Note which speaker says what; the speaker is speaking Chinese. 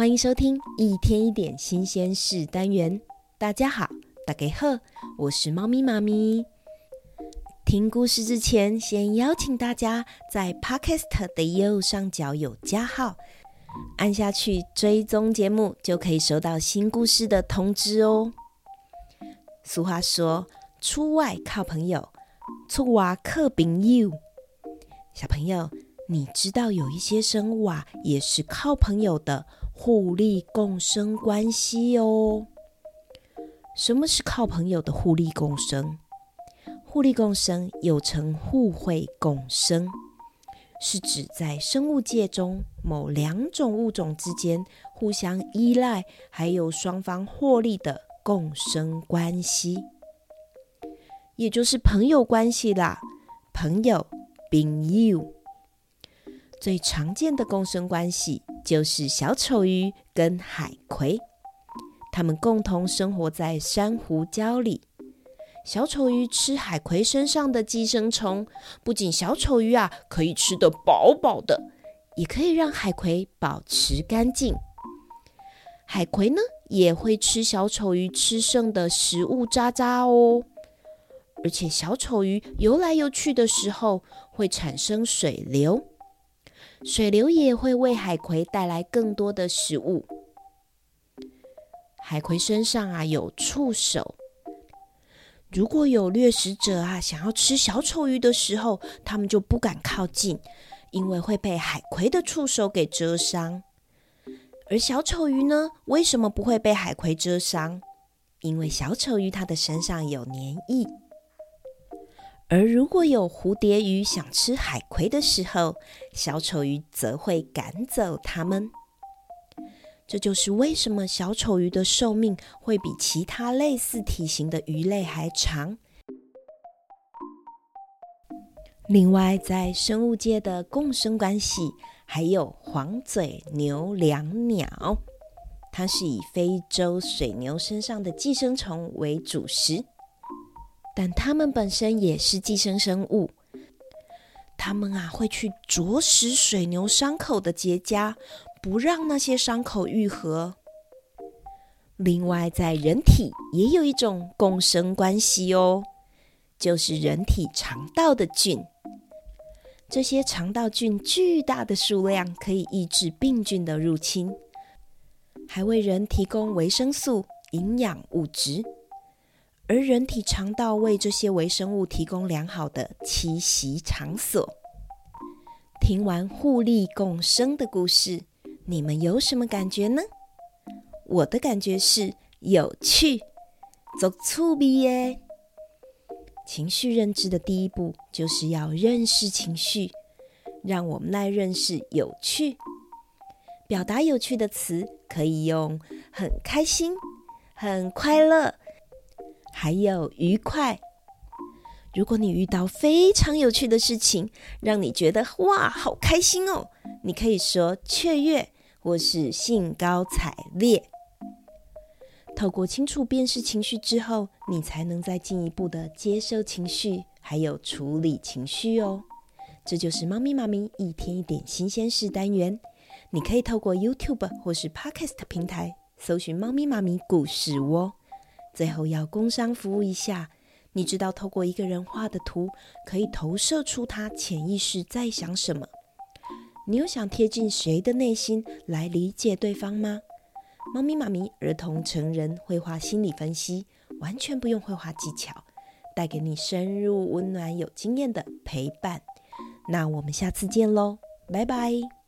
Speaker 1: 欢迎收听一天一点新鲜事单元。大家好，大家好，我是猫咪妈咪。听故事之前，先邀请大家在 Podcast 的右上角有加号，按下去追踪节目，就可以收到新故事的通知哦。俗话说，出外靠朋友，出外靠朋友。小朋友，你知道有一些生物啊，也是靠朋友的。互利共生关系哦。什么是靠朋友的互利共生？互利共生又称互惠共生，是指在生物界中某两种物种之间互相依赖，还有双方获利的共生关系，也就是朋友关系啦。朋友，朋友。最常见的共生关系就是小丑鱼跟海葵，它们共同生活在珊瑚礁里。小丑鱼吃海葵身上的寄生虫，不仅小丑鱼啊可以吃得饱饱的，也可以让海葵保持干净。海葵呢也会吃小丑鱼吃剩的食物渣渣哦，而且小丑鱼游来游去的时候会产生水流。水流也会为海葵带来更多的食物。海葵身上啊有触手，如果有掠食者啊想要吃小丑鱼的时候，他们就不敢靠近，因为会被海葵的触手给蜇伤。而小丑鱼呢，为什么不会被海葵蜇伤？因为小丑鱼它的身上有粘液。而如果有蝴蝶鱼想吃海葵的时候，小丑鱼则会赶走它们。这就是为什么小丑鱼的寿命会比其他类似体型的鱼类还长。另外，在生物界的共生关系，还有黄嘴牛椋鸟，它是以非洲水牛身上的寄生虫为主食。但它们本身也是寄生生物，它们啊会去啄食水牛伤口的结痂，不让那些伤口愈合。另外，在人体也有一种共生关系哦，就是人体肠道的菌。这些肠道菌巨大的数量可以抑制病菌的入侵，还为人提供维生素、营养物质。而人体肠道为这些微生物提供良好的栖息场所。听完互利共生的故事，你们有什么感觉呢？我的感觉是有趣，足趣味耶。情绪认知的第一步就是要认识情绪，让我们来认识有趣。表达有趣的词可以用很开心、很快乐。还有愉快。如果你遇到非常有趣的事情，让你觉得哇，好开心哦，你可以说雀跃或是兴高采烈。透过清楚辨识情绪之后，你才能再进一步的接受情绪，还有处理情绪哦。这就是猫咪妈咪一天一点新鲜事单元。你可以透过 YouTube 或是 Podcast 平台搜寻“猫咪妈咪故事窝”。最后要工商服务一下，你知道透过一个人画的图，可以投射出他潜意识在想什么？你有想贴近谁的内心来理解对方吗？猫咪妈咪儿童成人绘画心理分析，完全不用绘画技巧，带给你深入温暖有经验的陪伴。那我们下次见喽，拜拜。